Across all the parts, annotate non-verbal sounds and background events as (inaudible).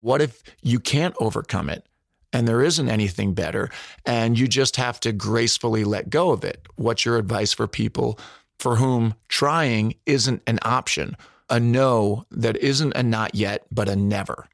What if you can't overcome it and there isn't anything better and you just have to gracefully let go of it? What's your advice for people for whom trying isn't an option, a no that isn't a not yet, but a never?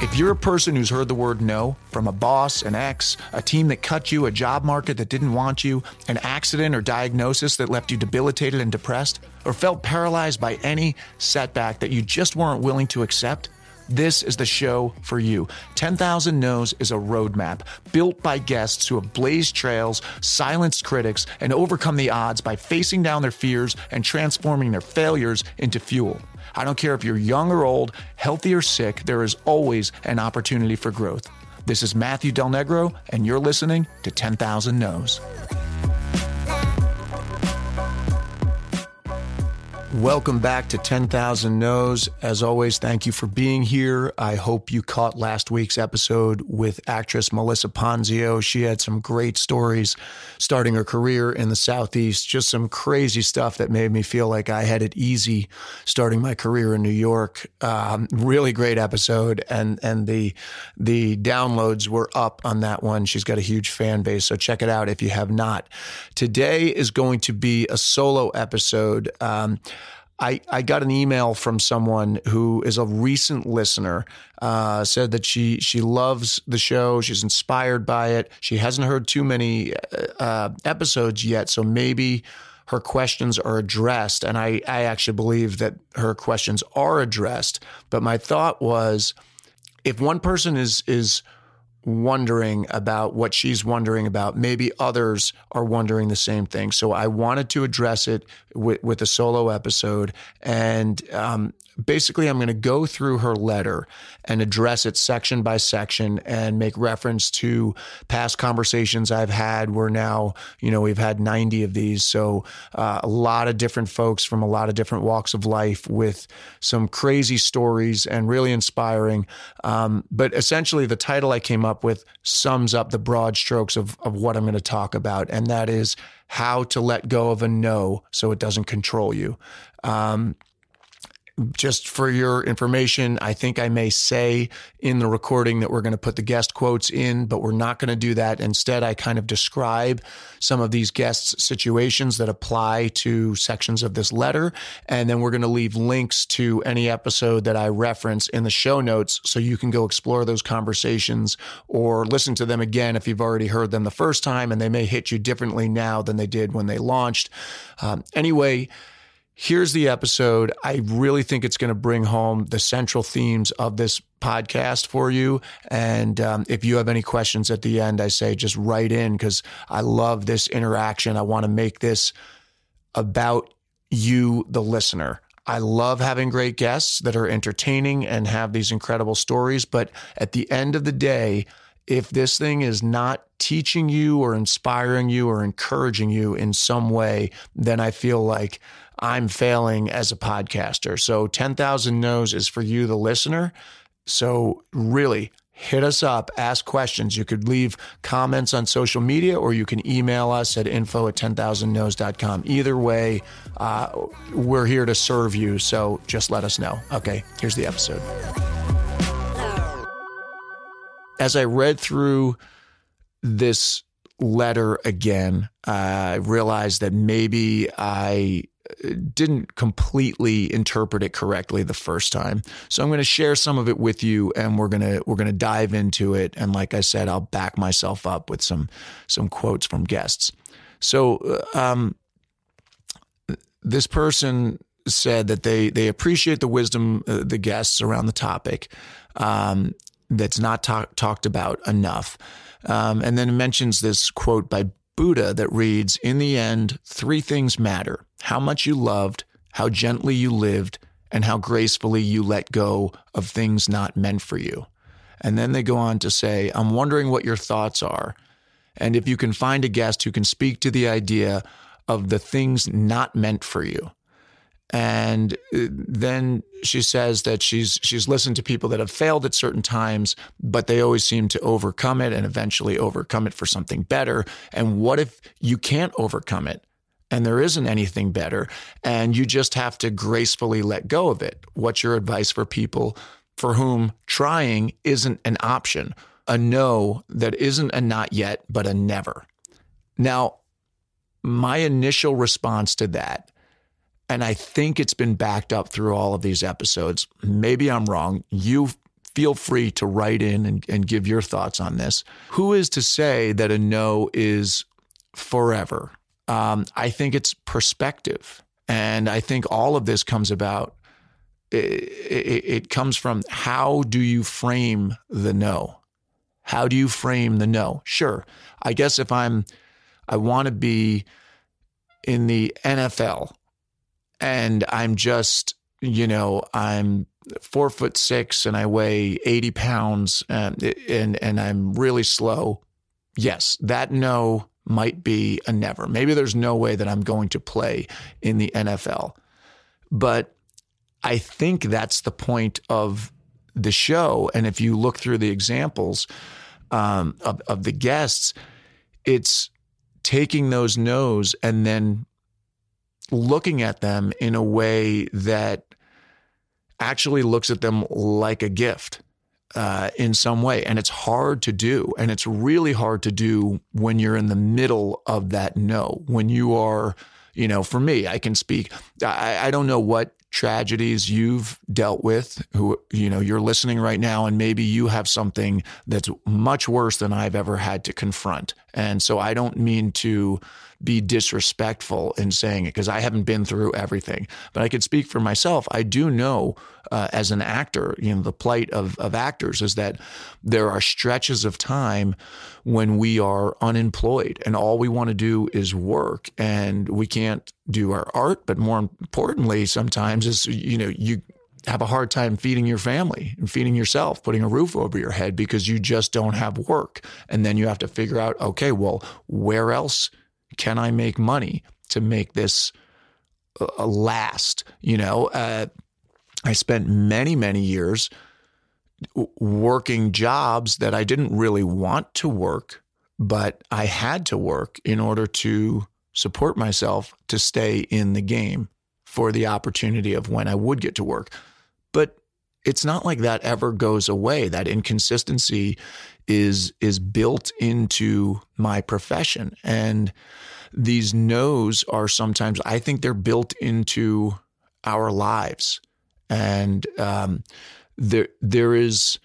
If you're a person who's heard the word no from a boss, an ex, a team that cut you, a job market that didn't want you, an accident or diagnosis that left you debilitated and depressed, or felt paralyzed by any setback that you just weren't willing to accept, this is the show for you. 10,000 No's is a roadmap built by guests who have blazed trails, silenced critics, and overcome the odds by facing down their fears and transforming their failures into fuel. I don't care if you're young or old, healthy or sick, there is always an opportunity for growth. This is Matthew Del Negro, and you're listening to 10,000 No's. Welcome back to 10,000 No's. As always, thank you for being here. I hope you caught last week's episode with actress Melissa Ponzio. She had some great stories starting her career in the Southeast, just some crazy stuff that made me feel like I had it easy starting my career in New York. Um, really great episode. And, and the, the downloads were up on that one. She's got a huge fan base. So check it out if you have not. Today is going to be a solo episode. Um, I, I got an email from someone who is a recent listener, uh, said that she she loves the show. She's inspired by it. She hasn't heard too many uh, uh, episodes yet, so maybe her questions are addressed. And I, I actually believe that her questions are addressed. But my thought was if one person is is wondering about what she's wondering about. Maybe others are wondering the same thing. So I wanted to address it with, with a solo episode. And um, basically, I'm going to go through her letter and address it section by section and make reference to past conversations I've had. We're now, you know, we've had 90 of these. So uh, a lot of different folks from a lot of different walks of life with some crazy stories and really inspiring. Um, but essentially, the title I came up with sums up the broad strokes of, of what I'm going to talk about. And that is how to let go of a no so it doesn't control you. Um, just for your information, I think I may say in the recording that we're going to put the guest quotes in, but we're not going to do that. Instead, I kind of describe some of these guests' situations that apply to sections of this letter. And then we're going to leave links to any episode that I reference in the show notes so you can go explore those conversations or listen to them again if you've already heard them the first time and they may hit you differently now than they did when they launched. Um, anyway, Here's the episode. I really think it's going to bring home the central themes of this podcast for you. And um, if you have any questions at the end, I say just write in because I love this interaction. I want to make this about you, the listener. I love having great guests that are entertaining and have these incredible stories. But at the end of the day, if this thing is not teaching you or inspiring you or encouraging you in some way, then I feel like I'm failing as a podcaster. So 10,000 no's is for you, the listener. So really hit us up, ask questions. You could leave comments on social media or you can email us at info at 10,000nos.com. Either way, uh, we're here to serve you. So just let us know. Okay, here's the episode. As I read through this letter again, I realized that maybe I didn't completely interpret it correctly the first time. So I'm going to share some of it with you and we're going to we're going to dive into it and like I said I'll back myself up with some some quotes from guests. So uh, um, this person said that they they appreciate the wisdom uh, the guests around the topic um, that's not talk, talked about enough. Um, and then mentions this quote by Buddha that reads In the end, three things matter how much you loved, how gently you lived, and how gracefully you let go of things not meant for you. And then they go on to say, I'm wondering what your thoughts are. And if you can find a guest who can speak to the idea of the things not meant for you. And uh, then she says that she's she's listened to people that have failed at certain times, but they always seem to overcome it and eventually overcome it for something better. And what if you can't overcome it and there isn't anything better. And you just have to gracefully let go of it. What's your advice for people for whom trying isn't an option, a no that isn't a not yet, but a never? Now, my initial response to that, and I think it's been backed up through all of these episodes, maybe I'm wrong. You feel free to write in and, and give your thoughts on this. Who is to say that a no is forever? Um, I think it's perspective. And I think all of this comes about, it, it, it comes from how do you frame the no? How do you frame the no? Sure. I guess if I'm, I want to be in the NFL and I'm just, you know, I'm four foot six and I weigh 80 pounds and, and, and I'm really slow. Yes, that no might be a never. Maybe there's no way that I'm going to play in the NFL. But I think that's the point of the show. And if you look through the examples um, of, of the guests, it's taking those no's and then looking at them in a way that actually looks at them like a gift uh, in some way. And it's hard to do. And it's really hard to do when you're in the middle of that no, when you are, you know, for me, I can speak. I, I don't know what tragedies you've dealt with who you know you're listening right now and maybe you have something that's much worse than I've ever had to confront and so I don't mean to be disrespectful in saying it because I haven't been through everything. But I could speak for myself. I do know uh, as an actor, you know, the plight of, of actors is that there are stretches of time when we are unemployed and all we want to do is work and we can't do our art. But more importantly, sometimes is, you know, you have a hard time feeding your family and feeding yourself, putting a roof over your head because you just don't have work. And then you have to figure out, okay, well, where else can I make money to make this uh, last? You know, uh, I spent many, many years working jobs that I didn't really want to work, but I had to work in order to support myself to stay in the game for the opportunity of when I would get to work. But it's not like that ever goes away. That inconsistency is is built into my profession. And these no's are sometimes, I think they're built into our lives. And um, there, there is,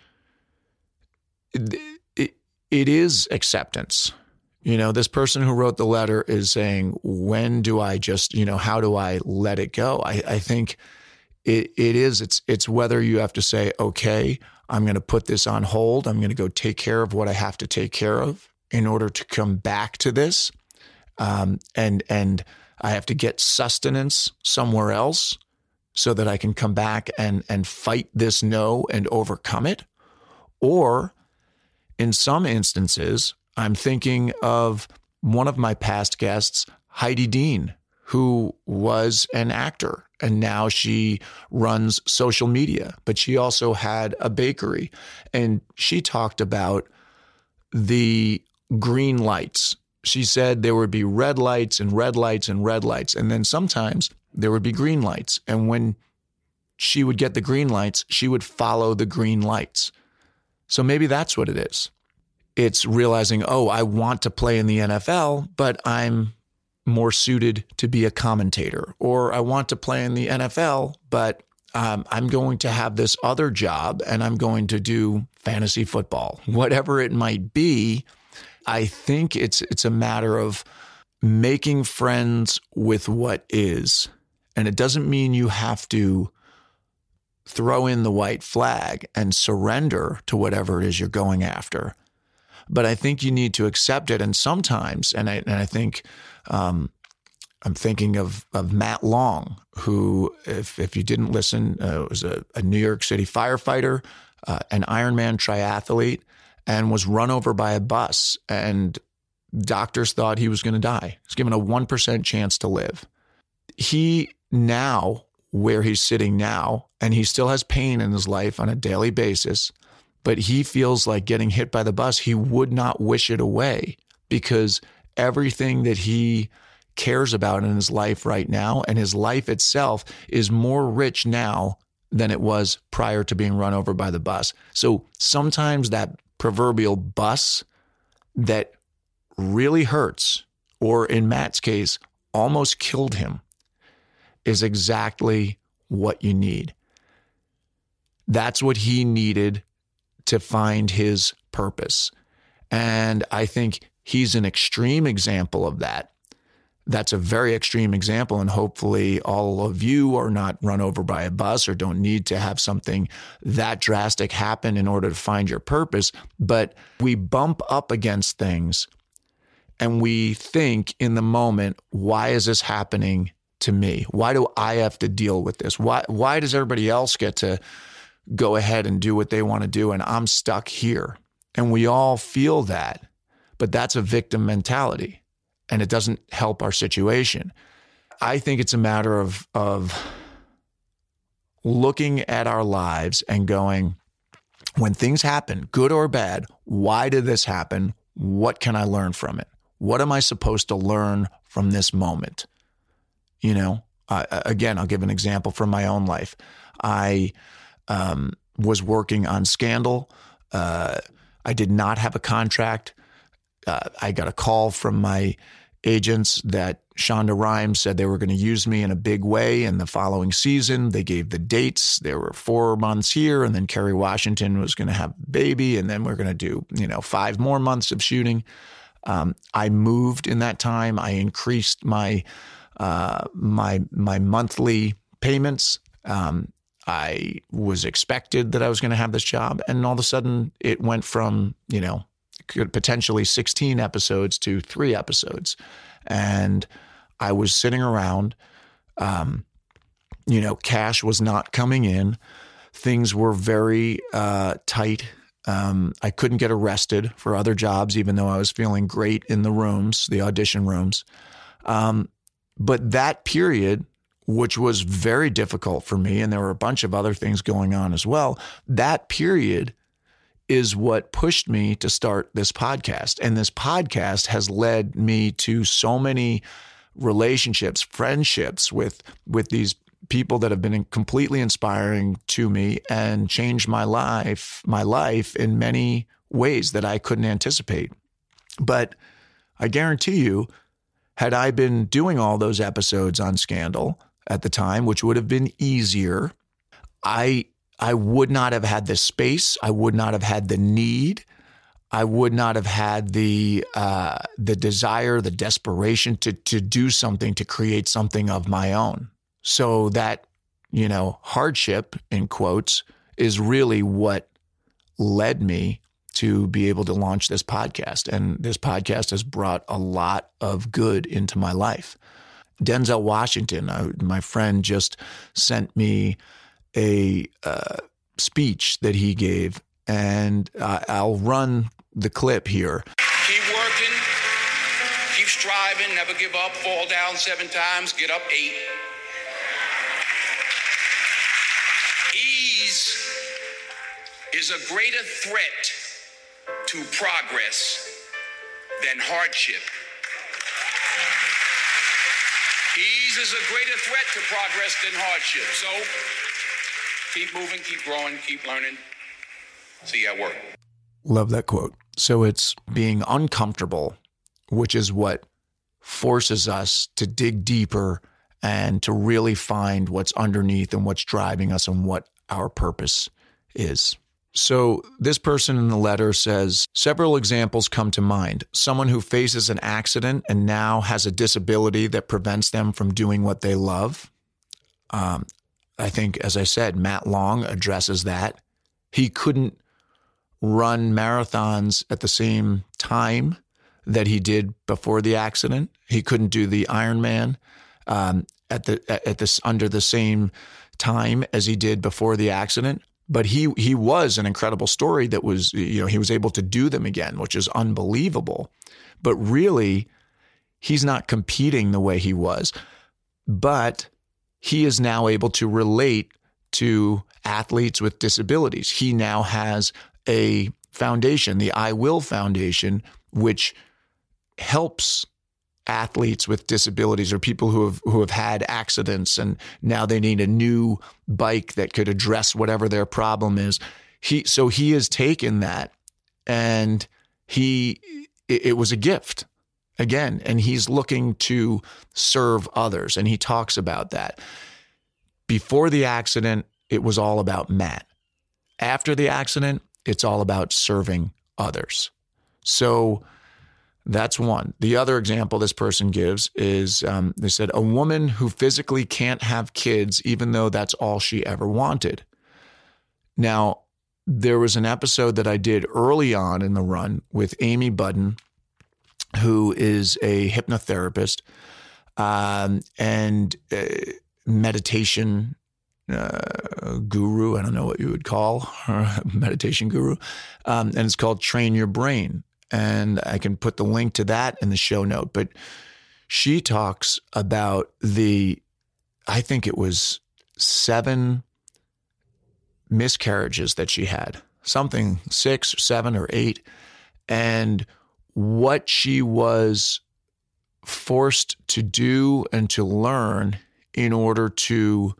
it, it, is acceptance. You know, this person who wrote the letter is saying, when do I just, you know, how do I let it go? I, I think it, it is, it's, it's whether you have to say, okay, I'm going to put this on hold. I'm going to go take care of what I have to take care of in order to come back to this. Um, and and I have to get sustenance somewhere else so that I can come back and and fight this no and overcome it, or in some instances, I'm thinking of one of my past guests, Heidi Dean, who was an actor and now she runs social media, but she also had a bakery. And she talked about the green lights she said there would be red lights and red lights and red lights. And then sometimes there would be green lights. And when she would get the green lights, she would follow the green lights. So maybe that's what it is. It's realizing, oh, I want to play in the NFL, but I'm more suited to be a commentator. Or I want to play in the NFL, but um, I'm going to have this other job and I'm going to do fantasy football. Whatever it might be, I think it's it's a matter of making friends with what is. And it doesn't mean you have to throw in the white flag and surrender to whatever it is you're going after. But I think you need to accept it. And sometimes, and I, and I think um, I'm thinking of, of Matt Long, who, if, if you didn't listen, uh, was a, a, New York City firefighter, uh, an Ironman triathlete and was run over by a bus. And doctors thought he was going to die. He's given a 1% chance to live. He now, where he's sitting now, and he still has pain in his life on a daily basis, but he feels like getting hit by the bus, he would not wish it away because everything that he cares about in his life right now. And his life itself is more rich now than it was prior to being run over by the bus. So sometimes that proverbial bus that really hurts, or in Matt's case, almost killed him, is exactly what you need. That's what he needed to find his purpose. And I think he's an extreme example of that. That's a very extreme example. And hopefully, all of you are not run over by a bus or don't need to have something that drastic happen in order to find your purpose. But we bump up against things and we think in the moment, why is this happening to me? Why do I have to deal with this? Why, why does everybody else get to go ahead and do what they want to do and I'm stuck here? And we all feel that. But that's a victim mentality and it doesn't help our situation. I think it's a matter of, of looking at our lives and going, when things happen, good or bad, why did this happen? What can I learn from it? What am I supposed to learn from this moment? You know, again, I'll give an example from my own life. I um, was working on Scandal. Uh, I did not have a contract uh, I got a call from my agents that Shonda Rhimes said they were going to use me in a big way in the following season. They gave the dates. There were four months here, and then Kerry Washington was going to have a baby, and then we're going to do you know five more months of shooting. Um, I moved in that time. I increased my uh, my my monthly payments. Um, I was expected that I was going to have this job, and all of a sudden, it went from you know could potentially 16 episodes to three episodes. And I was sitting around, um, you know, cash was not coming in. Things were very uh, tight. Um, I couldn't get arrested for other jobs, even though I was feeling great in the rooms, the audition rooms. Um, but that period, which was very difficult for me, and there were a bunch of other things going on as well, that period is what pushed me to start this podcast. And this podcast has led me to so many relationships, friendships with with these people that have been completely inspiring to me and changed my life, my life in many ways that I couldn't anticipate. But I guarantee you, had I been doing all those episodes on Scandal at the time, which would have been easier, I I would not have had the space. I would not have had the need. I would not have had the uh, the desire, the desperation to to do something, to create something of my own. So that you know hardship in quotes is really what led me to be able to launch this podcast, and this podcast has brought a lot of good into my life. Denzel Washington, I, my friend, just sent me a uh, speech that he gave, and I'll run the clip here. Keep working, keep striving, never give up, fall down seven times, get up eight. Ease is a greater threat to progress than hardship. Ease is a greater threat to progress than hardship. So keep moving, keep growing, keep learning. See you at work. Love that quote. So it's being uncomfortable, which is what forces us to dig deeper and to really find what's underneath and what's driving us and what our purpose is. So, this person in the letter says several examples come to mind. Someone who faces an accident and now has a disability that prevents them from doing what they love. Um, I think, as I said, Matt Long addresses that. He couldn't run marathons at the same time that he did before the accident. He couldn't do the Ironman um, at the at this under the same time as he did before the accident. But he he was an incredible story that was you know he was able to do them again, which is unbelievable. But really, he's not competing the way he was. But he is now able to relate to athletes with disabilities. He now has a foundation, the I Will Foundation, which helps athletes with disabilities or people who have who have had accidents and now they need a new bike that could address whatever their problem is. He so he has taken that and he it, it was a gift again and he's looking to serve others and he talks about that. Before the accident, it was all about Matt. After the accident, it's all about serving others. So that's one. The other example this person gives is um, they said, a woman who physically can't have kids, even though that's all she ever wanted. Now, there was an episode that I did early on in the run with Amy Budden, who is a hypnotherapist um, and uh, meditation uh, guru. I don't know what you would call her, (laughs) meditation guru. Um, and it's called Train Your Brain and I can put the link to that in the show note. But she talks about the, I think it was seven miscarriages that she had, something six seven or eight, and what she was forced to do and to learn in order to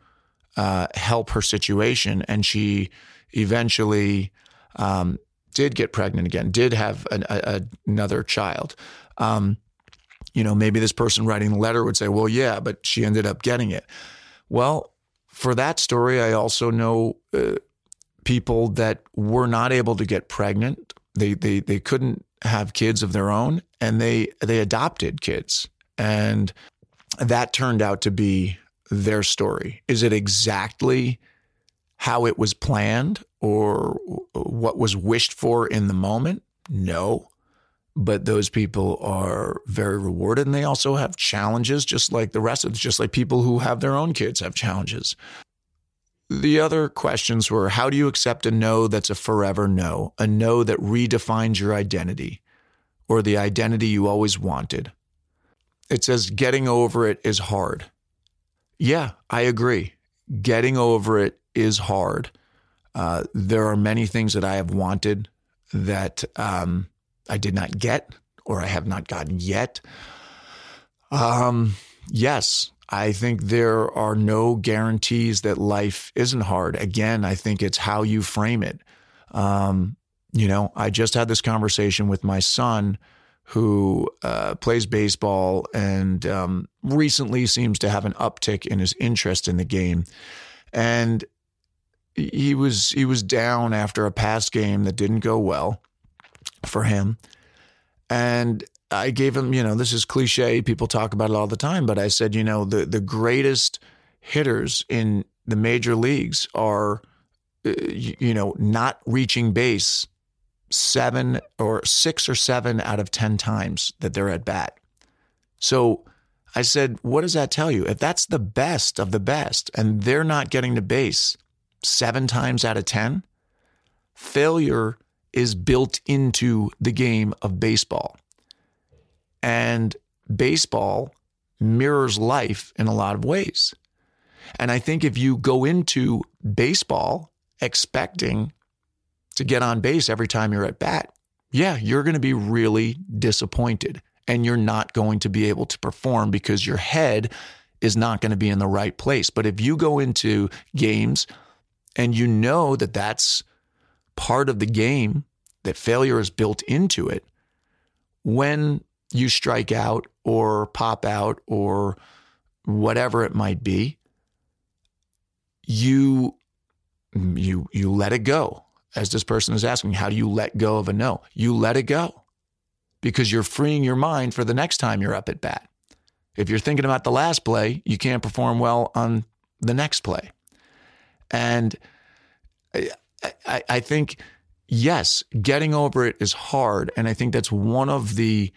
uh, help her situation. And she eventually um, did get pregnant again, did have an, a, another child. Um, you know, maybe this person writing the letter would say, well, yeah, but she ended up getting it. Well, for that story, I also know uh, people that were not able to get pregnant. They, they, they couldn't have kids of their own and they, they adopted kids. And that turned out to be their story. Is it exactly how it was planned or what was wished for in the moment? No. But those people are very rewarded and they also have challenges, just like the rest of just like people who have their own kids have challenges. The other questions were how do you accept a no that's a forever no, a no that redefines your identity or the identity you always wanted? It says getting over it is hard. Yeah, I agree. Getting over it is hard. Uh, there are many things that I have wanted that um, I did not get or I have not gotten yet. Um, yes, I think there are no guarantees that life isn't hard. Again, I think it's how you frame it. Um, you know, I just had this conversation with my son who uh, plays baseball and um, recently seems to have an uptick in his interest in the game. And he was he was down after a past game that didn't go well for him, and I gave him you know this is cliche people talk about it all the time, but I said you know the the greatest hitters in the major leagues are uh, you know not reaching base seven or six or seven out of ten times that they're at bat. So I said, what does that tell you? If that's the best of the best and they're not getting to base seven times out of 10, failure is built into the game of baseball. And baseball mirrors life in a lot of ways. And I think if you go into baseball expecting to get on base every time you're at bat, yeah, you're going to be really disappointed and you're not going to be able to perform because your head is not going to be in the right place. But if you go into games and you know that that's part of the game, that failure is built into it, when you strike out or pop out or whatever it might be, you you you let it go. As this person is asking, how do you let go of a no? You let it go because you're freeing your mind for the next time you're up at bat. If you're thinking about the last play, you can't perform well on the next play. And I, I think, yes, getting over it is hard. And I think that's one of the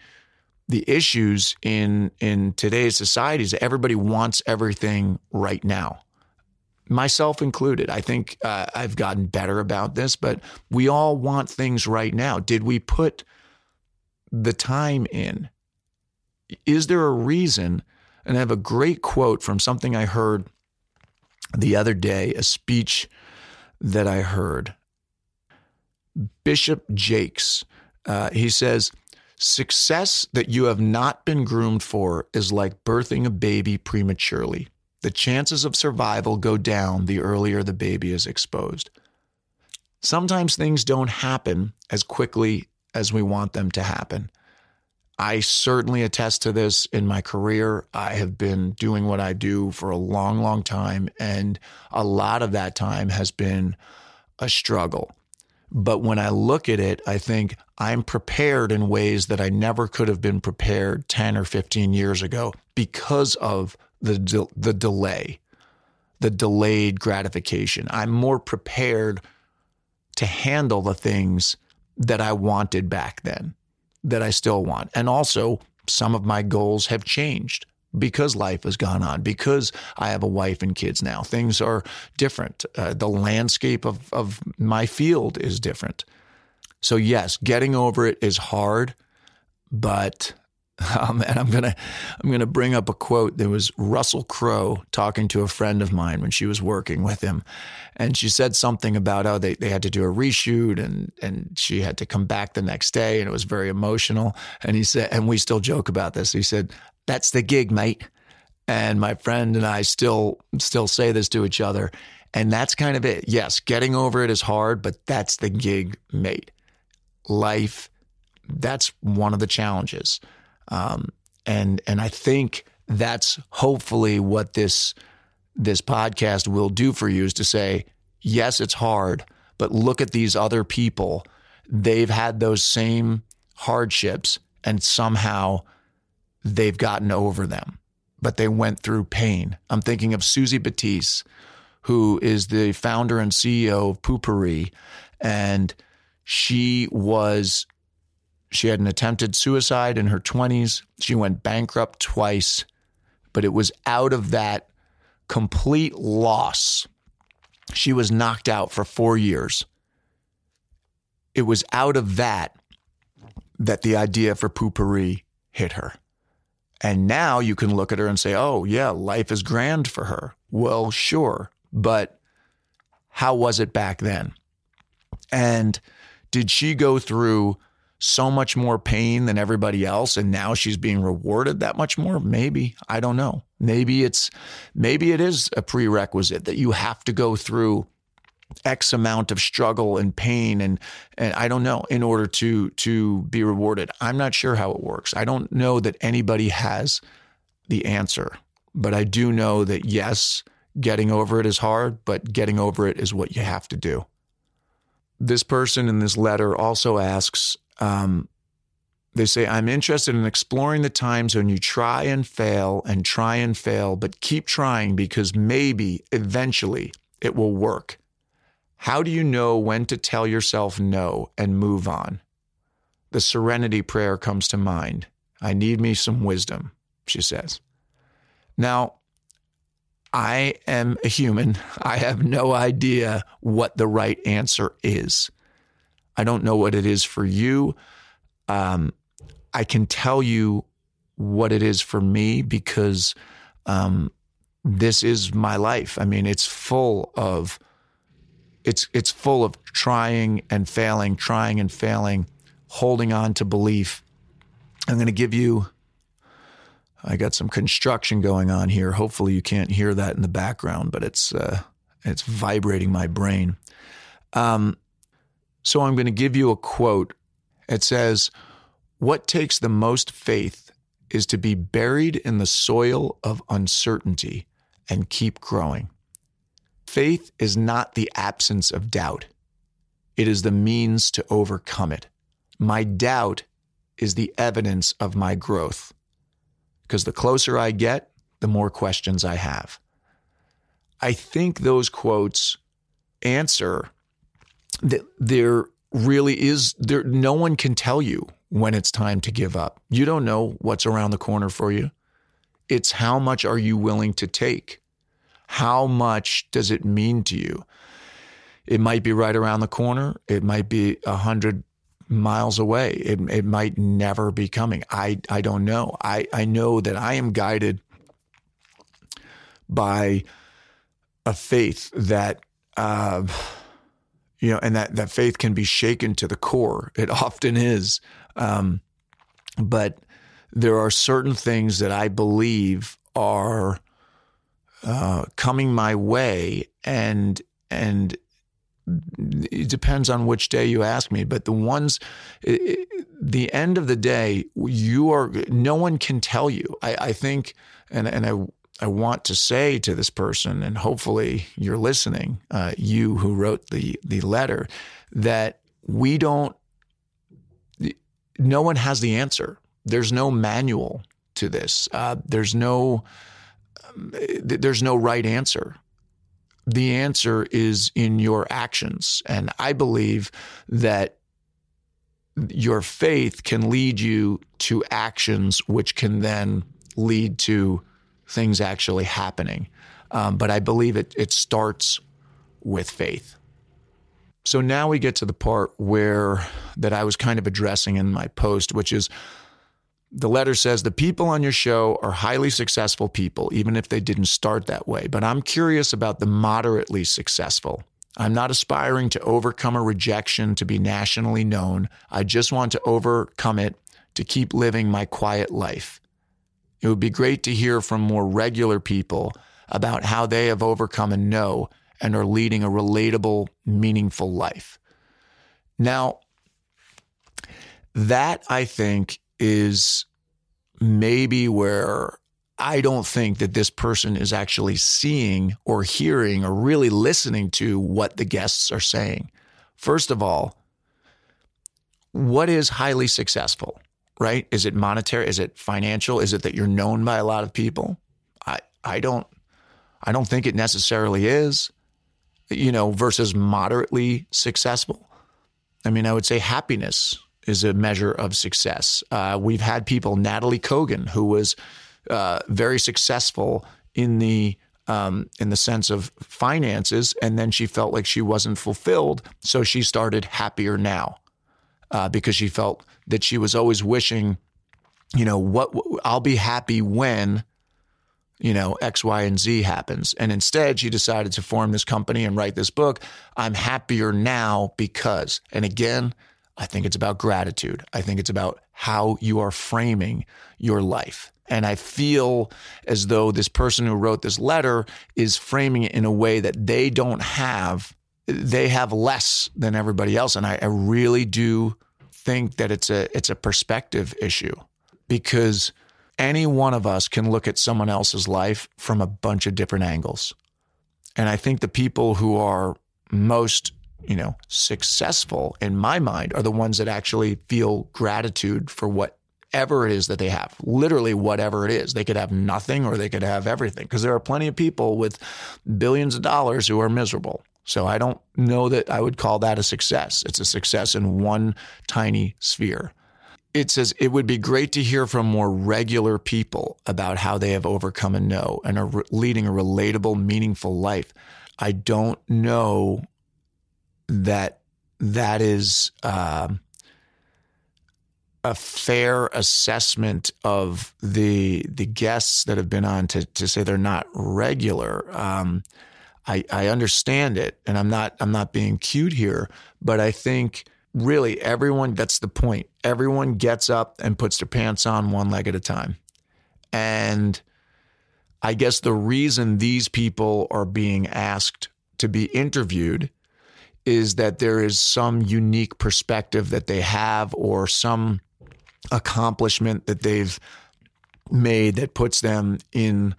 the issues in in today's society is everybody wants everything right now myself included. I think uh, I've gotten better about this, but we all want things right now. Did we put the time in? Is there a reason? And I have a great quote from something I heard the other day, a speech that I heard. Bishop Jakes, uh, he says, Success that you have not been groomed for is like birthing a baby prematurely. The chances of survival go down the earlier the baby is exposed. Sometimes things don't happen as quickly as we want them to happen. I certainly attest to this in my career. I have been doing what I do for a long, long time, and a lot of that time has been a struggle. But when I look at it, I think I'm prepared in ways that I never could have been prepared 10 or 15 years ago because of the, de- the delay, the delayed gratification. I'm more prepared to handle the things that I wanted back then that I still want. And also, some of my goals have changed because life has gone on, because I have a wife and kids now. Things are different. Uh, the landscape of, of my field is different. So, yes, getting over it is hard, but (laughs) um, and I'm gonna I'm gonna bring up a quote. There was Russell Crowe talking to a friend of mine when she was working with him, and she said something about oh they, they had to do a reshoot and and she had to come back the next day and it was very emotional. And he said, and we still joke about this. He said, "That's the gig, mate." And my friend and I still still say this to each other, and that's kind of it. Yes, getting over it is hard, but that's the gig, mate. Life, that's one of the challenges. Um, and and I think that's hopefully what this this podcast will do for you is to say, yes, it's hard, but look at these other people. They've had those same hardships and somehow they've gotten over them, but they went through pain. I'm thinking of Suzy Batiz, who is the founder and CEO of Poo-Pourri, and she was she had an attempted suicide in her 20s. She went bankrupt twice, but it was out of that complete loss. She was knocked out for four years. It was out of that that the idea for Poo-Pourri hit her. And now you can look at her and say, oh, yeah, life is grand for her. Well, sure. But how was it back then? And did she go through so much more pain than everybody else and now she's being rewarded that much more maybe i don't know maybe it's maybe it is a prerequisite that you have to go through x amount of struggle and pain and and i don't know in order to to be rewarded. I'm not sure how it works. I don't know that anybody has the answer but i do know that yes getting over it is hard but getting over it is what you have to do. This person in this letter also asks um, they say, I'm interested in exploring the times when you try and fail and try and fail, but keep trying because maybe eventually it will work. How do you know when to tell yourself no and move on? The serenity prayer comes to mind. I need me some wisdom, she says. Now, I am a human. I have no idea what the right answer is. I don't know what it is for you. Um, I can tell you what it is for me because um, this is my life. I mean, it's full of it's it's full of trying and failing, trying and failing, holding on to belief. I'm going to give you. I got some construction going on here. Hopefully, you can't hear that in the background, but it's uh, it's vibrating my brain. Um, so I'm going to give you a quote. It says, What takes the most faith is to be buried in the soil of uncertainty and keep growing. Faith is not the absence of doubt, it is the means to overcome it. My doubt is the evidence of my growth. Because the closer I get, the more questions I have. I think those quotes answer that there really is there no one can tell you when it's time to give up. You don't know what's around the corner for you. It's how much are you willing to take? How much does it mean to you? It might be right around the corner. It might be a hundred miles away. It, it might never be coming. I, I don't know. I, I know that I am guided by a faith that uh, you know, and that that faith can be shaken to the core. It often is. Um, but there are certain things that I believe are uh, coming my way, and and it depends on which day you ask me. But the ones, the end of the day, you are no one can tell you. I, I think, and and I I want to say to this person, and hopefully you're listening, uh, you who wrote the the letter, that we don't. No one has the answer. There's no manual to this. Uh, there's no there's no right answer. The answer is in your actions, and I believe that your faith can lead you to actions which can then lead to things actually happening. Um, but I believe it it starts with faith. So now we get to the part where that I was kind of addressing in my post, which is the letter says the people on your show are highly successful people, even if they didn't start that way. But I'm curious about the moderately successful. I'm not aspiring to overcome a rejection to be nationally known. I just want to overcome it to keep living my quiet life. It would be great to hear from more regular people about how they have overcome a no and are leading a relatable, meaningful life. Now, that I think is maybe where I don't think that this person is actually seeing or hearing or really listening to what the guests are saying. First of all, what is highly successful, right? Is it monetary? Is it financial? Is it that you're known by a lot of people? I I don't I don't think it necessarily is, you know, versus moderately successful. I mean, I would say happiness is a measure of success. Uh, we've had people, Natalie Kogan, who was uh, very successful in the um, in the sense of finances, and then she felt like she wasn't fulfilled, so she started Happier Now uh, because she felt that she was always wishing, you know, what I'll be happy when you know, X, Y, and Z happens. And instead, she decided to form this company and write this book. I'm happier now because, and again, I think it's about gratitude. I think it's about how you are framing your life. And I feel as though this person who wrote this letter is framing it in a way that they don't have, they have less than everybody else. And I, I really do think that it's a it's a perspective issue because any one of us can look at someone else's life from a bunch of different angles. And I think the people who are most you know, successful in my mind are the ones that actually feel gratitude for whatever it is that they have. Literally, whatever it is. They could have nothing or they could have everything because there are plenty of people with billions of dollars who are miserable. So I don't know that I would call that a success. It's a success in one tiny sphere. It says it would be great to hear from more regular people about how they have overcome a no and are leading a relatable, meaningful life. I don't know that that is uh, a fair assessment of the the guests that have been on to to say they're not regular. Um, I, I understand it, and I'm not I'm not being cute here, but I think really everyone that's the point. Everyone gets up and puts their pants on one leg at a time, and I guess the reason these people are being asked to be interviewed is that there is some unique perspective that they have or some accomplishment that they've made that puts them in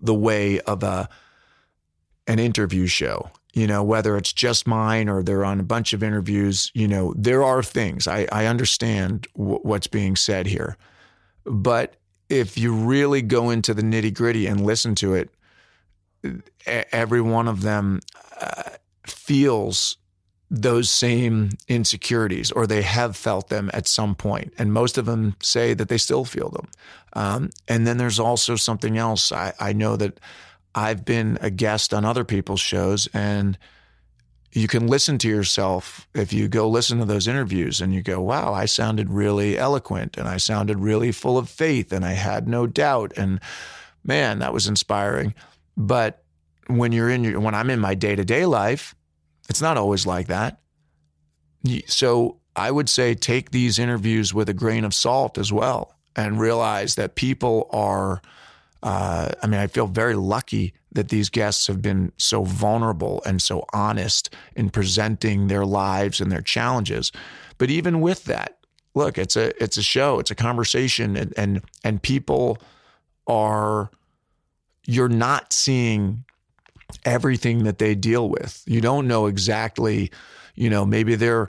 the way of a an interview show. You know whether it's just mine or they're on a bunch of interviews you know there are things. I, I understand w- what's being said here. But if you really go into the nitty gritty and listen to it every one of them uh, feels those same insecurities or they have felt them at some point and most of them say that they still feel them. Um, and then there's also something else. I, I know that i've been a guest on other people's shows and you can listen to yourself if you go listen to those interviews and you go wow i sounded really eloquent and i sounded really full of faith and i had no doubt and man that was inspiring. But when you're in your when i'm in my day-to-day life it's not always like that. So I would say take these interviews with a grain of salt as well and realize that people are. Uh, I mean, I feel very lucky that these guests have been so vulnerable and so honest in presenting their lives and their challenges. But even with that, look, it's a it's a show, it's a conversation, and and and people are you're not seeing everything that they deal with. You don't know exactly, you know, maybe they're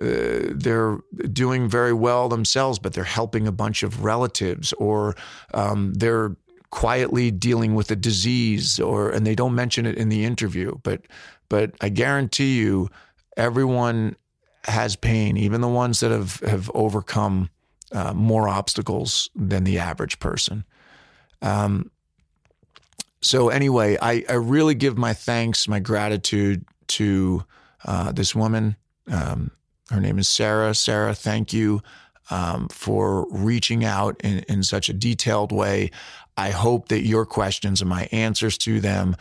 uh, they're doing very well themselves, but they're helping a bunch of relatives, or um, they're quietly dealing with a disease, or and they don't mention it in the interview. But but I guarantee you, everyone has pain, even the ones that have have overcome uh, more obstacles than the average person. Um, so anyway, I, I really give my thanks, my gratitude to uh, this woman. Um, her name is Sarah. Sarah, thank you um, for reaching out in, in such a detailed way. I hope that your questions and my answers to them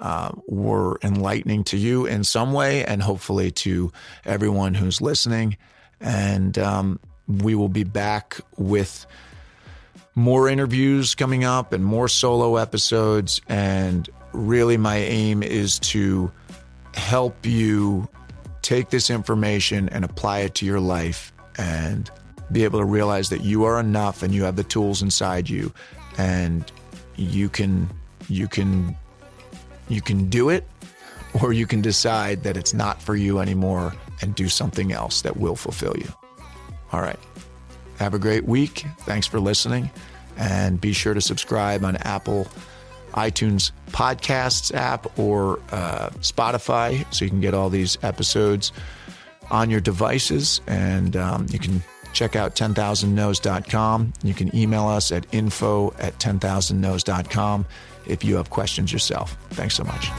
uh, were enlightening to you in some way, and hopefully to everyone who's listening. And um, we will be back with more interviews coming up and more solo episodes. And really, my aim is to help you take this information and apply it to your life and be able to realize that you are enough and you have the tools inside you and you can you can you can do it or you can decide that it's not for you anymore and do something else that will fulfill you. All right. Have a great week. Thanks for listening. And be sure to subscribe on Apple iTunes Podcasts app or uh, Spotify so you can get all these episodes on your devices. And um, you can check out 10,000nos.com. You can email us at info at 10,000nos.com if you have questions yourself. Thanks so much.